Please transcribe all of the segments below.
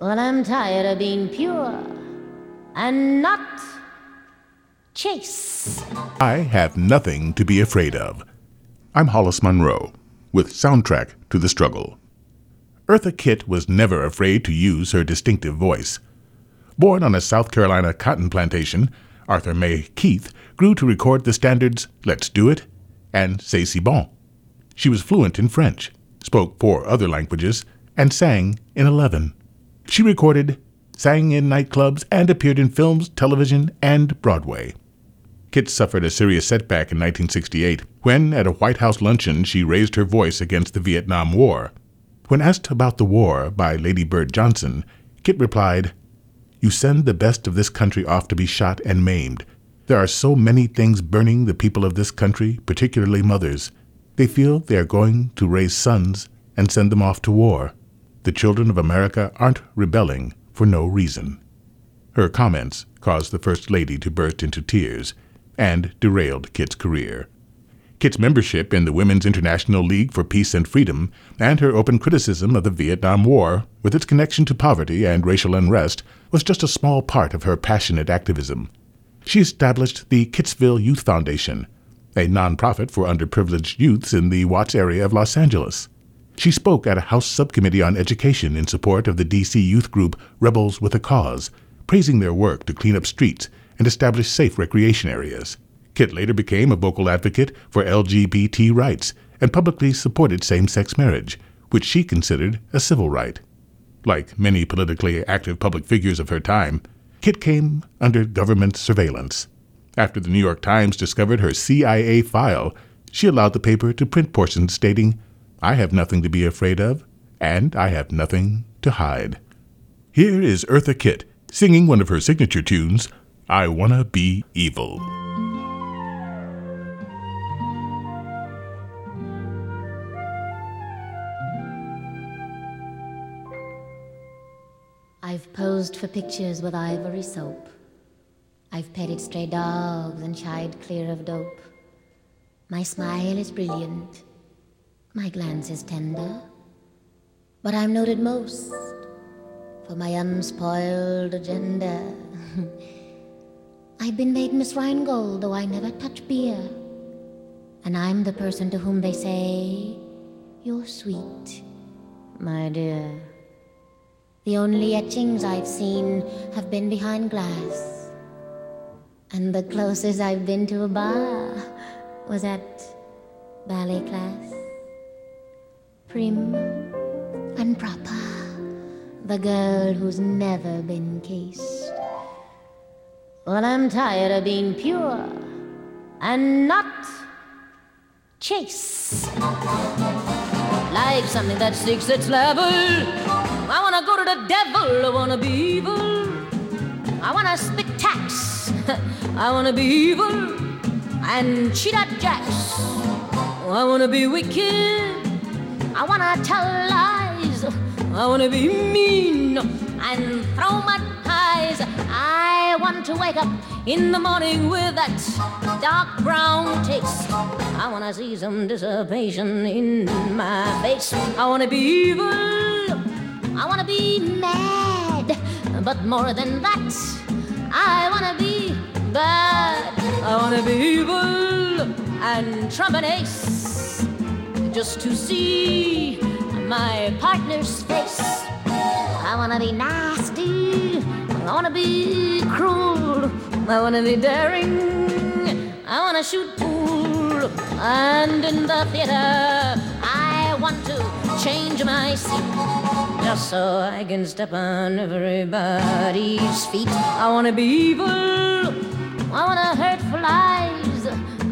Well, I'm tired of being pure and not chase. I have nothing to be afraid of. I'm Hollis Monroe with Soundtrack to the Struggle. Eartha Kitt was never afraid to use her distinctive voice. Born on a South Carolina cotton plantation, Eartha Mae Keith grew to record the standards Let's Do It and C'est Si Bon. She was fluent in French, spoke four other languages, and sang in 11. She recorded, sang in nightclubs, and appeared in films, television, and Broadway. Kitt suffered a serious setback in 1968 when, at a White House luncheon, she raised her voice against the Vietnam War. When asked about the war by Lady Bird Johnson, Kitt replied, You send the best of this country off to be shot and maimed. There are so many things burning the people of this country, particularly mothers. They feel they are going to raise sons and send them off to war. The children of America aren't rebelling for no reason. Her comments caused the First Lady to burst into tears and derailed Kitt's career. Kitt's membership in the Women's International League for Peace and Freedom and her open criticism of the Vietnam War, with its connection to poverty and racial unrest, was just a small part of her passionate activism. She established the Kittsville Youth Foundation, a nonprofit for underprivileged youths in the Watts area of Los Angeles. She spoke at a House subcommittee on education in support of the D.C. youth group Rebels with a Cause, praising their work to clean up streets and establish safe recreation areas. Kitt later became a vocal advocate for LGBT rights and publicly supported same sex marriage, which she considered a civil right. Like many politically active public figures of her time, Kitt came under government surveillance. After the New York Times discovered her CIA file, she allowed the paper to print portions stating, I have nothing to be afraid of, and I have nothing to hide. Here is Eartha Kitt singing one of her signature tunes, I Wanna Be Evil. I've posed for pictures with ivory soap. I've petted stray dogs and shied clear of dope. My smile is brilliant. My glance is tender. But I'm noted most for my unspoiled agenda. I've been made Miss Rheingold, though I never touch beer. And I'm the person to whom they say, You're sweet, my dear. The only etchings I've seen have been behind glass. And the closest I've been to a bar was at ballet class. Prim and proper, the girl who's never been kissed. Well, I'm tired of being pure and not chase. Like something that seeks its level. I wanna go to the devil, I wanna be evil. I wanna spit tacks, I wanna be evil and cheat at jacks. I wanna be wicked, I wanna tell lies. I wanna be mean and throw my ties. I want to wake up in the morning with that dark brown taste. I wanna see some dissipation in my face. I wanna be evil. I wanna be mad, but more than that, I wanna be bad. I wanna be evil and trumpet ace, just to see my partner's face. I wanna be nasty, I wanna be cruel, I wanna be daring, I wanna shoot pool, and in the theater, I want to change my seat just so I can step on everybody's feet. I wanna be evil, I wanna hurt flies,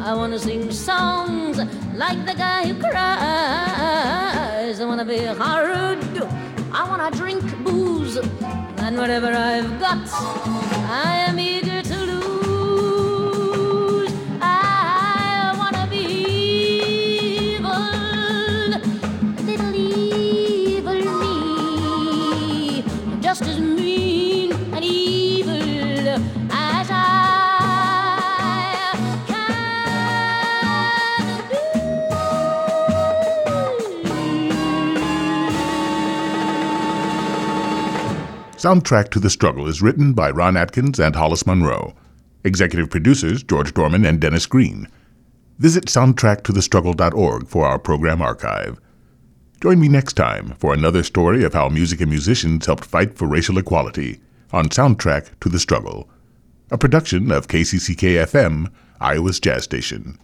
I wanna sing songs like the guy who cries. I wanna be horrid, I wanna drink booze, and whatever I've got, Soundtrack to the Struggle is written by Ron Atkins and Hollis Monroe. Executive producers George Dorman and Dennis Green. Visit soundtracktothestruggle.org for our program archive. Join me next time for another story of how music and musicians helped fight for racial equality on Soundtrack to the Struggle, a production of KCCK FM, Iowa's Jazz Station.